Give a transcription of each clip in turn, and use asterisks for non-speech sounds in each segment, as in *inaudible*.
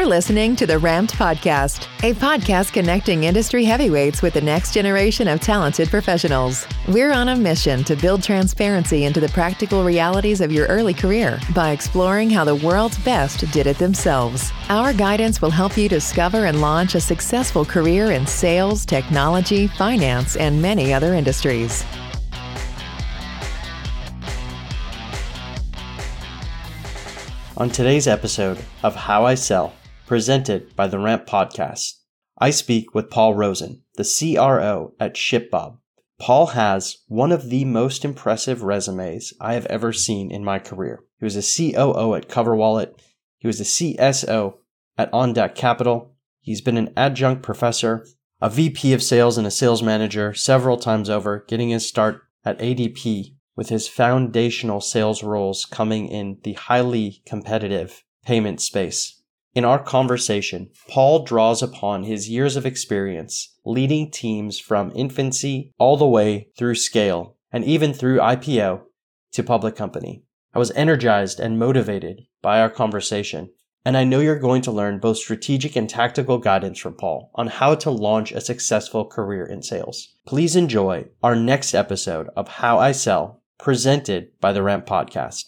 You're listening to the Ramped Podcast, a podcast connecting industry heavyweights with the next generation of talented professionals. We're on a mission to build transparency into the practical realities of your early career by exploring how the world's best did it themselves. Our guidance will help you discover and launch a successful career in sales, technology, finance, and many other industries. On today's episode of How I Sell, presented by the Ramp Podcast, I speak with Paul Rosen, the CRO at ShipBob. Paul has one of the most impressive resumes I have ever seen in my career. He was a COO at CoverWallet. He was a CSO at OnDeck Capital. He's been an adjunct professor, a VP of sales, and a sales manager several times over, getting his start at ADP with his foundational sales roles coming in the highly competitive payment space. In our conversation, Paul draws upon his years of experience leading teams from infancy all the way through scale and even through IPO to public company. I was energized and motivated by our conversation, and I know you're going to learn both strategic and tactical guidance from Paul on how to launch a successful career in sales. Please enjoy our next episode of How I Sell presented by the Ramp Podcast.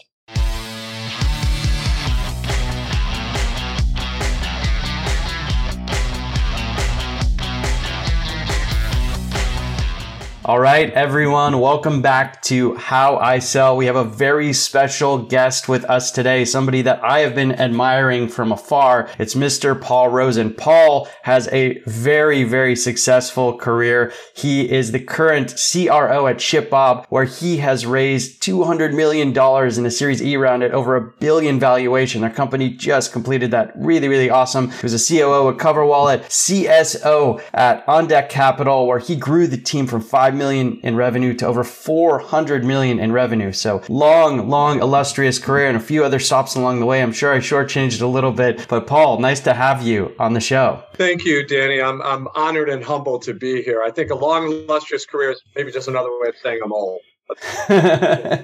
All right, everyone, welcome back to How I Sell. We have a very special guest with us today, somebody that I have been admiring from afar. It's Mr. Paul Rosen. Paul has a very, very successful career. He is the current CRO at ShipBob, where he has raised $200 million in a Series E round at over a billion valuation. Their company just completed that. Really, really awesome. He was a COO at CoverWallet, CSO at OnDeck Capital, where he grew the team from five 5 million in revenue to over 400 million in revenue. So long, long, illustrious career and a few other stops along the way. I'm sure I shortchanged a little bit, but Paul, nice to have you on the show. Thank you, Danny. I'm, I'm honored and humbled to be here. I think a long, illustrious career is maybe just another way of saying I'm old. *laughs* uh,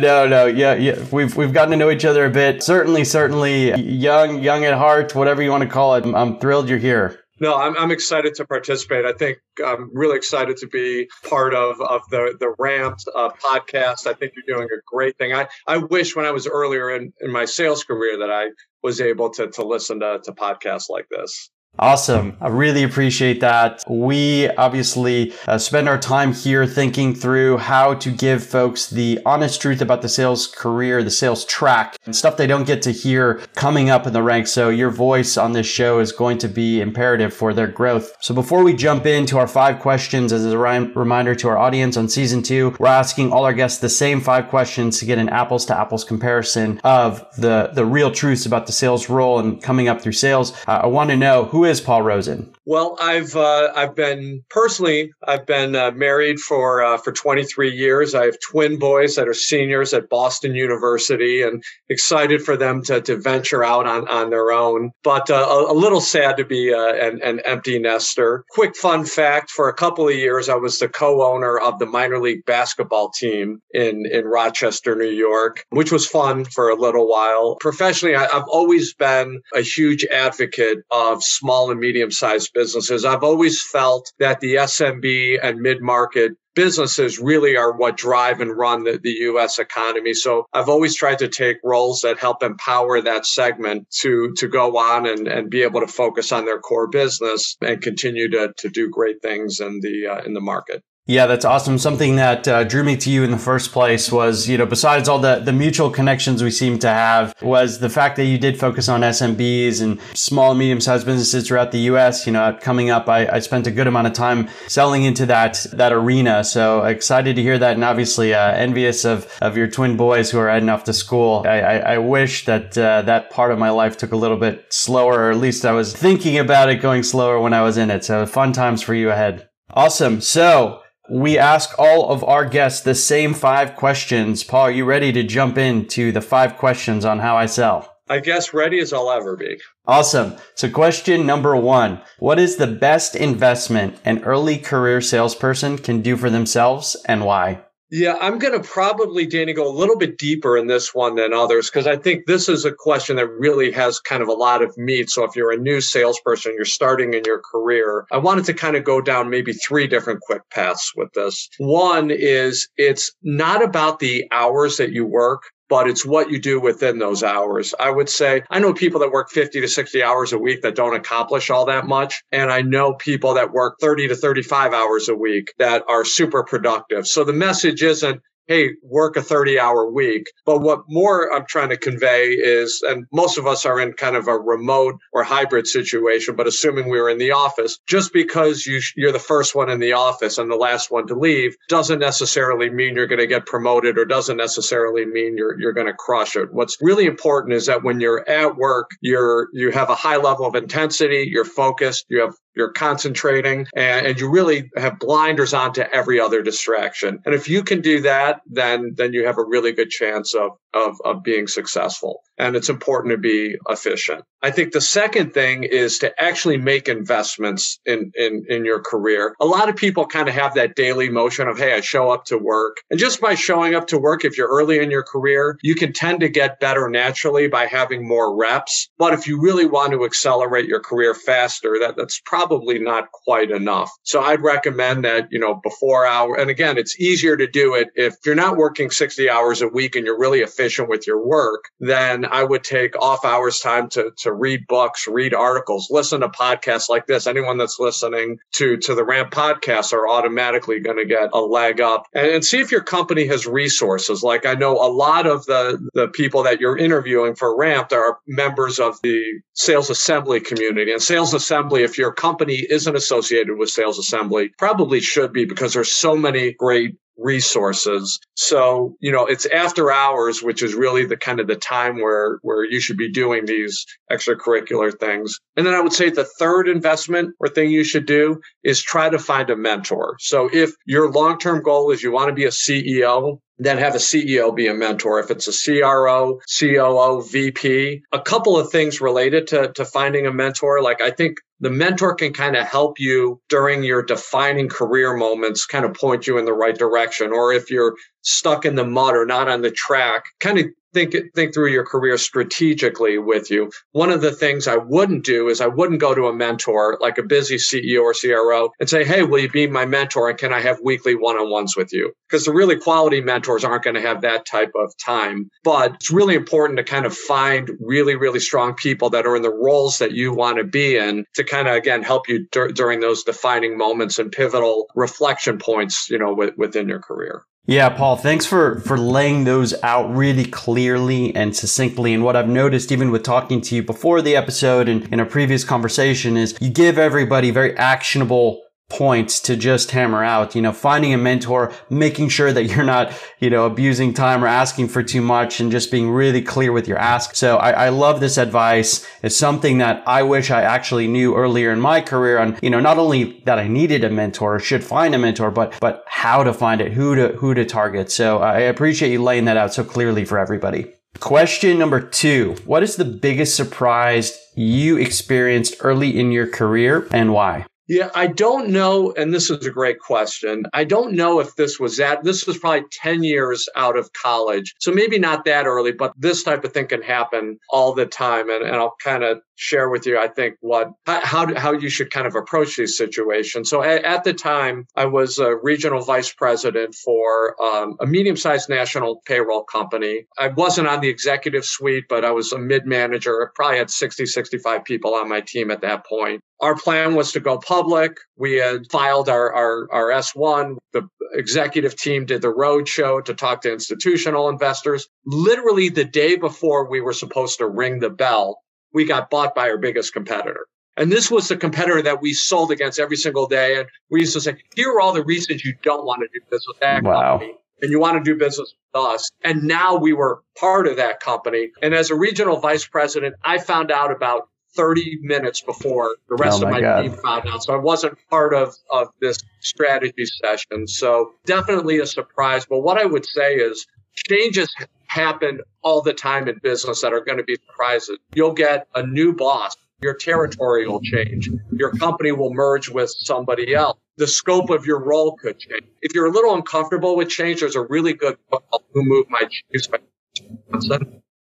no, no, yeah, yeah. We've we've gotten to know each other a bit. Certainly, certainly, young, young at heart, whatever you want to call it. I'm, I'm thrilled you're here. No, I'm, I'm excited to participate. I think I'm really excited to be part of, of the, the Ramped uh, podcast. I think you're doing a great thing. I, I wish when I was earlier in, in my sales career that I was able to, to listen to, to podcasts like this. Awesome. I really appreciate that. We obviously uh, spend our time here thinking through how to give folks the honest truth about the sales career, the sales track, and stuff they don't get to hear coming up in the ranks. So your voice on this show is going to be imperative for their growth. So before we jump into our five questions, as a reminder to our audience on season two, we're asking all our guests the same five questions to get an apples to apples comparison of the, the real truths about the sales role and coming up through sales. Uh, I want to know who is Paul Rosen? Well, I've uh, I've been personally I've been uh, married for uh, for 23 years. I have twin boys that are seniors at Boston University, and excited for them to, to venture out on, on their own. But uh, a, a, little sad to be uh, an, an empty nester. Quick fun fact: for a couple of years, I was the co-owner of the minor league basketball team in in Rochester, New York, which was fun for a little while. Professionally, I, I've always been a huge advocate of small and medium sized businesses. I've always felt that the SMB and mid market businesses really are what drive and run the, the US economy. So I've always tried to take roles that help empower that segment to, to go on and, and be able to focus on their core business and continue to, to do great things in the, uh, in the market. Yeah, that's awesome. Something that uh, drew me to you in the first place was, you know, besides all the, the mutual connections we seem to have, was the fact that you did focus on SMBs and small and medium sized businesses throughout the U.S. You know, coming up, I, I, spent a good amount of time selling into that that arena. So excited to hear that, and obviously uh, envious of of your twin boys who are heading off to school. I, I, I wish that uh, that part of my life took a little bit slower, or at least I was thinking about it going slower when I was in it. So fun times for you ahead. Awesome. So we ask all of our guests the same five questions. Paul, are you ready to jump into the five questions on how I sell? I guess ready as I'll ever be. Awesome. So, question number one What is the best investment an early career salesperson can do for themselves and why? Yeah, I'm going to probably, Danny, go a little bit deeper in this one than others because I think this is a question that really has kind of a lot of meat. So if you're a new salesperson, you're starting in your career, I wanted to kind of go down maybe three different quick paths with this. One is it's not about the hours that you work, but it's what you do within those hours. I would say I know people that work 50 to 60 hours a week that don't accomplish all that much. And I know people that work 30 to 35 hours a week that are super productive. So the message isn't, hey, work a 30 hour week. But what more I'm trying to convey is, and most of us are in kind of a remote or hybrid situation, but assuming we were in the office, just because you, you're the first one in the office and the last one to leave doesn't necessarily mean you're going to get promoted or doesn't necessarily mean you're, you're going to crush it. What's really important is that when you're at work, you're, you have a high level of intensity, you're focused, you have you're concentrating and, and, you really have blinders on to every other distraction. And if you can do that, then then you have a really good chance of of, of being successful. And it's important to be efficient. I think the second thing is to actually make investments in, in, in your career. A lot of people kind of have that daily motion of, hey, I show up to work. And just by showing up to work, if you're early in your career, you can tend to get better naturally by having more reps. But if you really want to accelerate your career faster, that, that's probably not quite enough. So I'd recommend that, you know, before hour. And again, it's easier to do it if you're not working 60 hours a week and you're really efficient with your work, then I would take off hours time to, to read books, read articles, listen to podcasts like this. Anyone that's listening to, to the Ramp podcast are automatically going to get a leg up and, and see if your company has resources. Like I know a lot of the, the people that you're interviewing for Ramp are members of the sales assembly community and sales assembly. If your company isn't associated with sales assembly, probably should be because there's so many great resources. So, you know, it's after hours, which is really the kind of the time where, where you should be doing these extracurricular things. And then I would say the third investment or thing you should do is try to find a mentor. So if your long-term goal is you want to be a CEO, then have a CEO be a mentor. If it's a CRO, COO, VP, a couple of things related to, to finding a mentor. Like I think the mentor can kind of help you during your defining career moments, kind of point you in the right direction. Or if you're stuck in the mud or not on the track, kind of think think through your career strategically with you. One of the things I wouldn't do is I wouldn't go to a mentor like a busy CEO or CRO and say, "Hey, will you be my mentor and can I have weekly one-on-ones with you?" Because the really quality mentors aren't going to have that type of time. But it's really important to kind of find really really strong people that are in the roles that you want to be in to kind of again help you dur- during those defining moments and pivotal reflection points, you know, within your career. Yeah, Paul, thanks for, for laying those out really clearly and succinctly. And what I've noticed, even with talking to you before the episode and in a previous conversation, is you give everybody very actionable points to just hammer out, you know, finding a mentor, making sure that you're not, you know, abusing time or asking for too much and just being really clear with your ask. So I, I love this advice. It's something that I wish I actually knew earlier in my career on, you know, not only that I needed a mentor, should find a mentor, but, but how to find it, who to, who to target. So I appreciate you laying that out so clearly for everybody. Question number two. What is the biggest surprise you experienced early in your career and why? Yeah, I don't know. And this is a great question. I don't know if this was that. This was probably 10 years out of college. So maybe not that early, but this type of thing can happen all the time. And, and I'll kind of share with you, I think, what how how you should kind of approach these situations. So at, at the time, I was a regional vice president for um, a medium-sized national payroll company. I wasn't on the executive suite, but I was a mid-manager. I probably had 60, 65 people on my team at that point. Our plan was to go public. We had filed our, our, our S1. The executive team did the roadshow to talk to institutional investors. Literally the day before we were supposed to ring the bell, we got bought by our biggest competitor. And this was the competitor that we sold against every single day. And we used to say, here are all the reasons you don't want to do business with that wow. company and you want to do business with us. And now we were part of that company. And as a regional vice president, I found out about 30 minutes before the rest oh my of my God. team found out. So I wasn't part of, of this strategy session. So definitely a surprise. But what I would say is changes happen all the time in business that are going to be surprises. You'll get a new boss. Your territory will change. Your company will merge with somebody else the scope of your role could change. If you're a little uncomfortable with change, there's a really good book called Who Moved My Cheese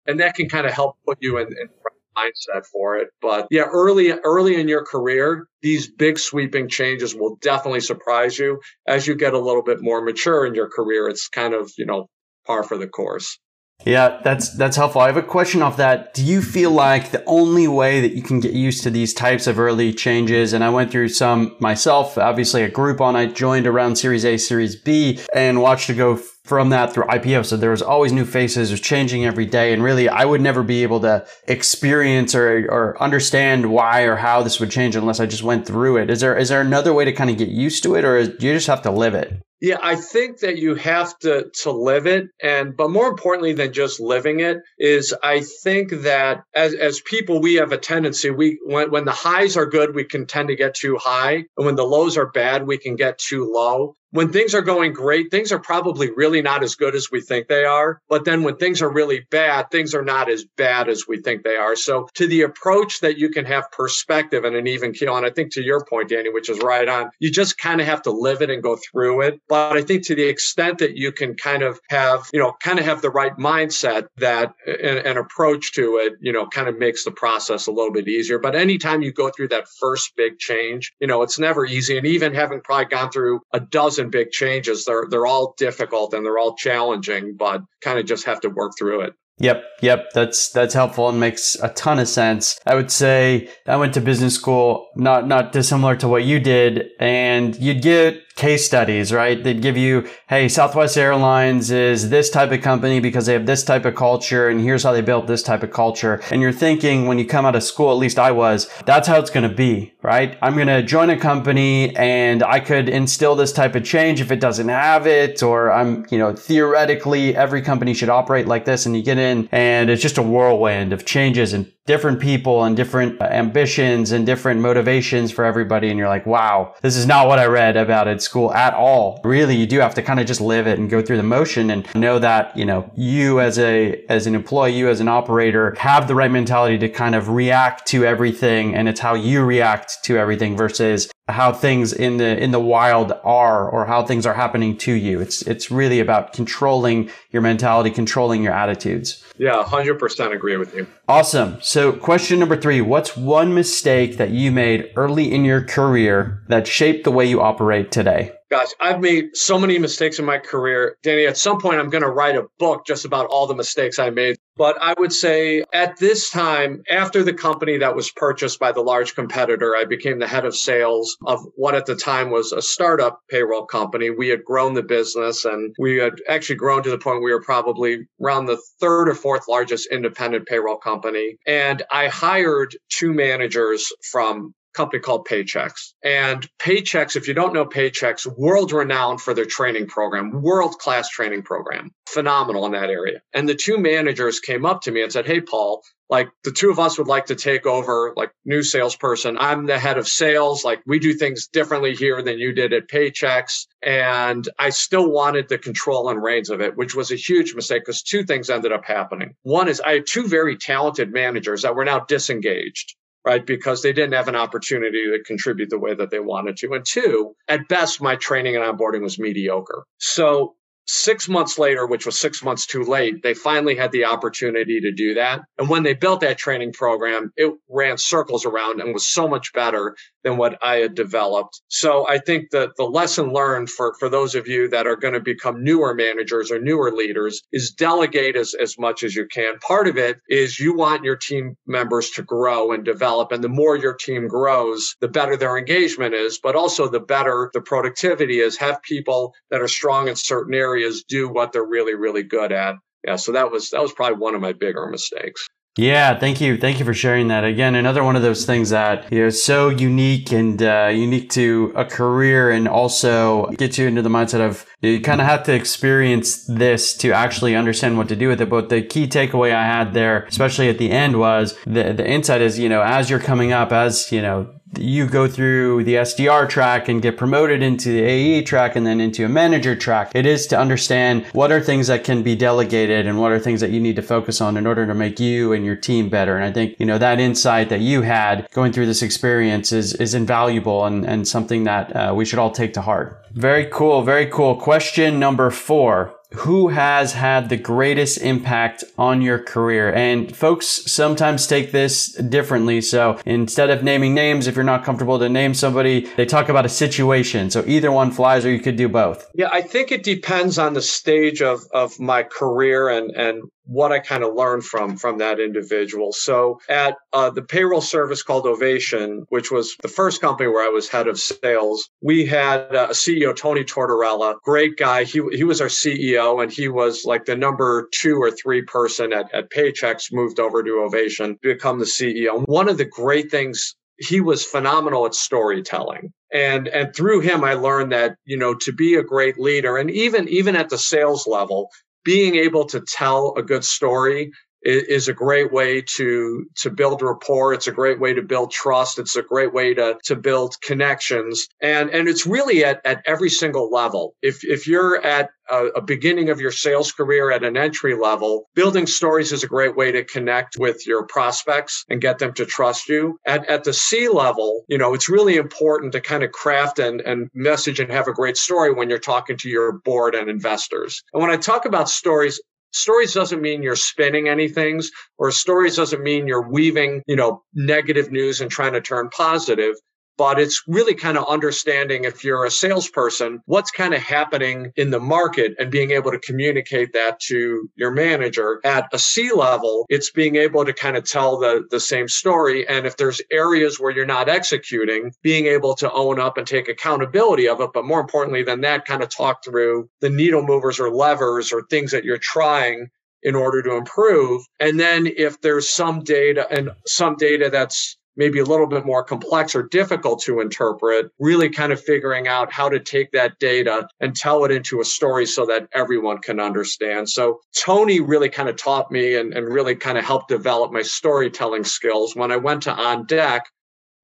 and that can kind of help put you in, in mindset for it. But yeah, early early in your career, these big sweeping changes will definitely surprise you. As you get a little bit more mature in your career, it's kind of, you know, par for the course. Yeah, that's that's helpful. I have a question off that. Do you feel like the only way that you can get used to these types of early changes, and I went through some myself, obviously a Groupon I joined around Series A, Series B, and watched it go from that through IPO. So there was always new faces, was changing every day. And really, I would never be able to experience or, or understand why or how this would change unless I just went through it. Is there, is there another way to kind of get used to it or do you just have to live it? Yeah, I think that you have to to live it and but more importantly than just living it is I think that as as people we have a tendency we when when the highs are good we can tend to get too high and when the lows are bad we can get too low when things are going great, things are probably really not as good as we think they are. But then when things are really bad, things are not as bad as we think they are. So to the approach that you can have perspective and an even keel, and I think to your point, Danny, which is right on, you just kind of have to live it and go through it. But I think to the extent that you can kind of have, you know, kind of have the right mindset that an, approach to it, you know, kind of makes the process a little bit easier. But anytime you go through that first big change, you know, it's never easy. And even having probably gone through a dozen big changes. They're they're all difficult and they're all challenging, but kind of just have to work through it. Yep, yep, that's that's helpful and makes a ton of sense. I would say I went to business school, not not dissimilar to what you did, and you'd get case studies, right? They'd give you, hey, Southwest Airlines is this type of company because they have this type of culture and here's how they built this type of culture. And you're thinking when you come out of school, at least I was, that's how it's going to be, right? I'm going to join a company and I could instill this type of change if it doesn't have it, or I'm, you know, theoretically every company should operate like this. And you get in and it's just a whirlwind of changes and different people and different uh, ambitions and different motivations for everybody. And you're like, wow, this is not what I read about at school at all. Really, you do have to kind of just live it and go through the motion and know that, you know, you as a, as an employee, you as an operator have the right mentality to kind of react to everything. And it's how you react to everything versus how things in the in the wild are or how things are happening to you. It's it's really about controlling your mentality, controlling your attitudes. Yeah, 100% agree with you. Awesome. So, question number 3, what's one mistake that you made early in your career that shaped the way you operate today? Gosh, I've made so many mistakes in my career. Danny, at some point, I'm going to write a book just about all the mistakes I made. But I would say at this time, after the company that was purchased by the large competitor, I became the head of sales of what at the time was a startup payroll company. We had grown the business and we had actually grown to the point we were probably around the third or fourth largest independent payroll company. And I hired two managers from company called Paychex. And Paychex, if you don't know Paychex, world renowned for their training program, world class training program, phenomenal in that area. And the two managers came up to me and said, Hey, Paul, like the two of us would like to take over like new salesperson. I'm the head of sales. Like we do things differently here than you did at paychex. And i still wanted the control and reins of it which was a huge mistake because two things ended up happening. One is i had two very talented managers that were now disengaged right? Because they didn't have an opportunity to contribute the way that they wanted to. And two, at best, my training and onboarding was mediocre. So six months later, which was six months too late, they finally had the opportunity to do that. And when they built that training program, it ran circles around and was so much better than what I had developed. So I think that the lesson learned for, for those of you that are going to become newer managers or newer leaders is delegate as, as much as you can. Part of it is you want your team members to grow and develop. And the more your team grows, the better their engagement is, but also the better the productivity is. Have people that are strong in certain areas do what they're really, really good at. Yeah. So that was, that was probably one of my bigger mistakes. Yeah, thank you, thank you for sharing that. Again, another one of those things that you know so unique and uh, unique to a career, and also gets you into the mindset of you kind of have to experience this to actually understand what to do with it. But the key takeaway I had there, especially at the end, was the the insight is you know as you're coming up, as you know you go through the SDR track and get promoted into the AE track and then into a manager track. It is to understand what are things that can be delegated and what are things that you need to focus on in order to make you and your team better. And I think, you know, that insight that you had going through this experience is, is invaluable and, and something that uh, we should all take to heart. Very cool. Very cool. Question number four who has had the greatest impact on your career? And folks sometimes take this differently. So instead of naming names, if you're not comfortable to name somebody, they talk about a situation. So either one flies or you could do both. Yeah, I think it depends on the stage of, of my career and, and what I kind of learned from from that individual. So at uh, the payroll service called Ovation, which was the first company where I was head of sales, we had uh, a CEO Tony Tortorella, great guy. He he was our CEO and he was like the number two or three person at, at Paychex. Moved over to Ovation to become the CEO. One of the great things he was phenomenal at storytelling and and through him i learned that you know to be a great leader and even even at the sales level being able to tell a good story is a great way to to build rapport. It's a great way to build trust. It's a great way to to build connections. And and it's really at, at every single level. If if you're at a, a beginning of your sales career at an entry level building stories is a great way to connect with your prospects and get them to trust you. At, at the c level you know it's really important to kind of craft and, and message and have a great story when you're talking to your board and investors. And when i talk about stories stories doesn't mean you're spinning anything or stories doesn't mean you're weaving, you know, negative news and trying to turn positive but it's really kind of understanding if you're a salesperson, what's kind of happening in the market and being able to communicate that to your manager. At a C level, it's being able to kind of tell the, the same story. And if there's areas where you're not executing, being able to own up and take accountability of it. But more importantly than that, kind of talk through the needle movers or levers or things that you're trying in order to improve. And then if there's some data and some data that's maybe a little bit more complex or difficult to interpret, really kind of figuring out how to take that data and tell it into a story so that everyone can understand. So Tony really kind of taught me and, and really kind of helped develop my storytelling skills. When I went to On Deck,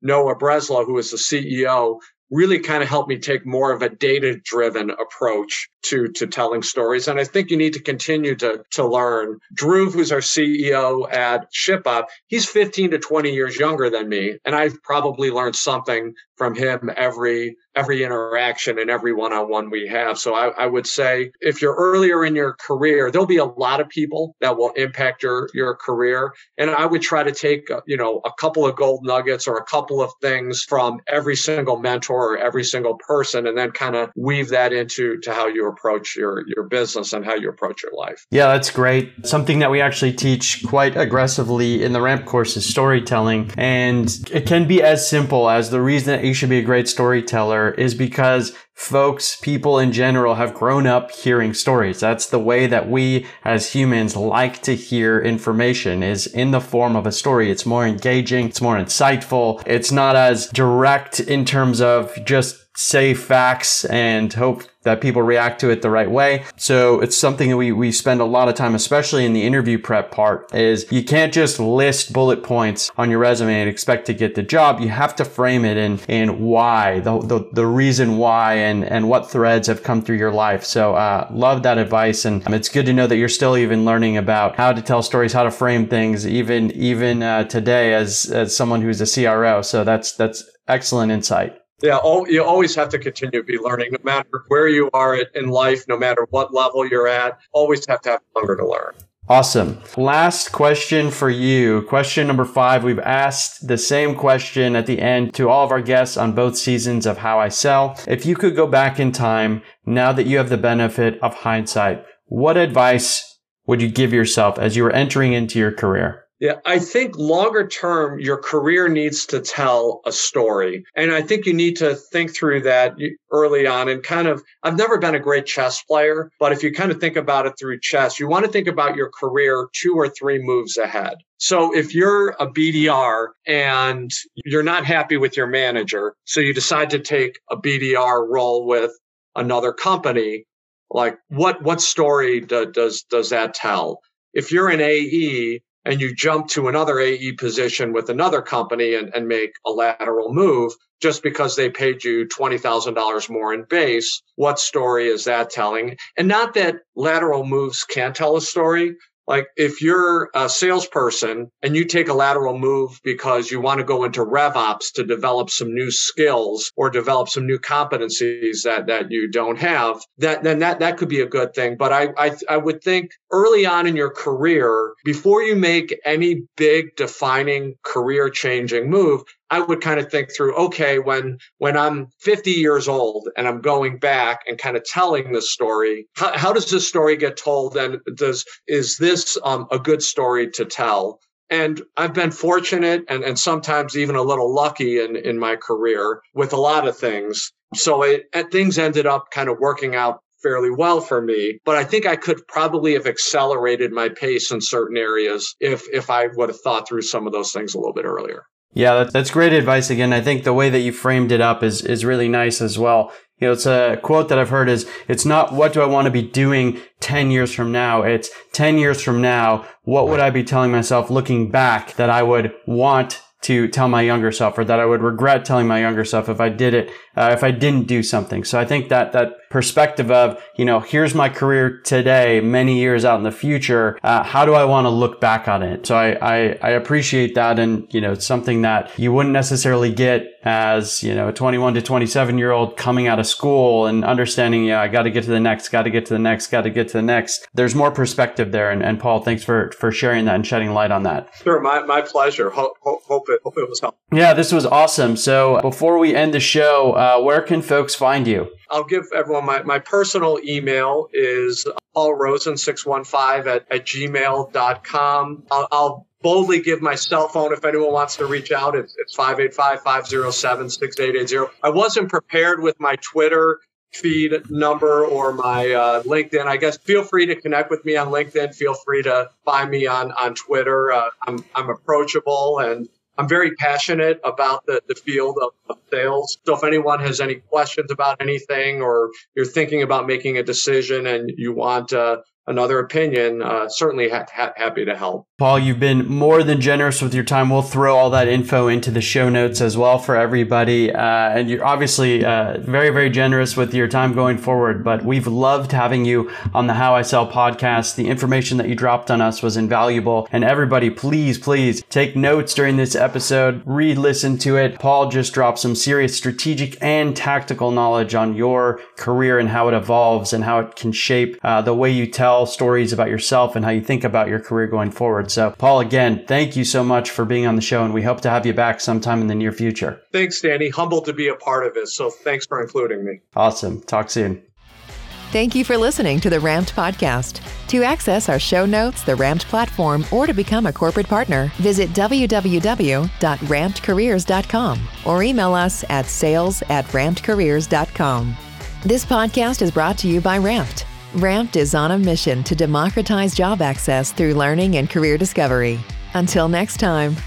Noah Breslow, who is the CEO, really kind of helped me take more of a data driven approach to to telling stories. And i think you need to continue to to learn. Dhruv who's our ceo at ShipBob he's 15 to 20 years younger than me and i've probably learned something from him every every interaction and every one-on-one we have so I, I would say if you're earlier in your career there'll be a lot of people that will impact your your career and i would try to take uh, you know a couple of gold nuggets or a couple of things from every single mentor or every single person and then kind of weave that into to how you approach your your business and how you approach your life. Yeah, that's great. Something that we actually teach quite aggressively in the ramp course is storytelling and it can be as simple as the reason that you should be a great storyteller is because folks, people in general have grown up hearing stories. That's the way that we as humans like to hear information is in the form of a story. It's more engaging. It's more insightful. It's not as direct in terms of just say facts and hope that people react to it the right way. So it's something that we, we spend a lot of time, especially in the interview prep part is you can't just list bullet points on your resume and expect to get the job. You have to frame it in, in why, the, the, the reason why and, and what threads have come through your life. So, uh, love that advice. And um, it's good to know that you're still even learning about how to tell stories, how to frame things, even, even, uh, today as, as someone who's a CRO. So that's, that's excellent insight. Yeah, you always have to continue to be learning, no matter where you are in life, no matter what level you're at. Always have to have hunger to learn. Awesome. Last question for you. Question number five. We've asked the same question at the end to all of our guests on both seasons of How I Sell. If you could go back in time, now that you have the benefit of hindsight, what advice would you give yourself as you were entering into your career? Yeah, I think longer term, your career needs to tell a story. And I think you need to think through that early on and kind of, I've never been a great chess player, but if you kind of think about it through chess, you want to think about your career two or three moves ahead. So if you're a BDR and you're not happy with your manager, so you decide to take a BDR role with another company, like what, what story do, does, does that tell? If you're an AE and you jump to another AE position with another company and, and make a lateral move just because they paid you $20,000 more in base. What story is that telling? And not that lateral moves can't tell a story, like if you're a salesperson and you take a lateral move because you want to go into RevOps to develop some new skills or develop some new competencies that, that you don't have, that then that, that could be a good thing. But I, I I would think early on in your career, before you make any big defining career changing move, I would kind of think through, okay, when when I'm 50 years old and I'm going back and kind of telling the story, how, how does this story get told? And does is this um, a good story to tell? And I've been fortunate and, and sometimes even a little lucky in, in my career with a lot of things. So it, things ended up kind of working out fairly well for me. But I think I could probably have accelerated my pace in certain areas if if I would have thought through some of those things a little bit earlier. Yeah, that's great advice. Again, I think the way that you framed it up is, is really nice as well. You know, it's a quote that I've heard is, it's not what do I want to be doing 10 years from now? It's 10 years from now. What would I be telling myself looking back that I would want to tell my younger self or that I would regret telling my younger self if I did it, uh, if I didn't do something. So I think that that perspective of, you know, here's my career today, many years out in the future. Uh, how do I want to look back on it? So I, I, I appreciate that. And, you know, it's something that you wouldn't necessarily get as, you know, a 21 to 27 year old coming out of school and understanding, yeah, I got to get to the next, got to get to the next, got to get to the next. There's more perspective there. And, and Paul, thanks for, for sharing that and shedding light on that. Sure. My, my pleasure. Hope, hope, hope, it, hope it was helpful. Yeah, this was awesome. So before we end the show, uh, where can folks find you? I'll give everyone my, my personal email is paulrosen615 at, at gmail.com. I'll, I'll boldly give my cell phone if anyone wants to reach out. It's, it's 585-507-6880. I wasn't prepared with my Twitter feed number or my uh, LinkedIn. I guess feel free to connect with me on LinkedIn. Feel free to find me on, on Twitter. Uh, I'm, I'm approachable and I'm very passionate about the, the field of, of, sales. So if anyone has any questions about anything or you're thinking about making a decision and you want uh, another opinion, uh, certainly ha- ha- happy to help. Paul, you've been more than generous with your time. We'll throw all that info into the show notes as well for everybody. Uh, and you're obviously uh, very, very generous with your time going forward. But we've loved having you on the How I Sell podcast. The information that you dropped on us was invaluable. And everybody, please, please take notes during this episode, re listen to it. Paul just dropped some serious strategic and tactical knowledge on your career and how it evolves and how it can shape uh, the way you tell stories about yourself and how you think about your career going forward. So, Paul, again, thank you so much for being on the show, and we hope to have you back sometime in the near future. Thanks, Danny. Humbled to be a part of it. So, thanks for including me. Awesome. Talk soon. Thank you for listening to the Ramped Podcast. To access our show notes, the Ramped platform, or to become a corporate partner, visit www.rampedcareers.com or email us at sales at rampedcareers.com. This podcast is brought to you by Ramped. Ramped is on a mission to democratize job access through learning and career discovery. Until next time.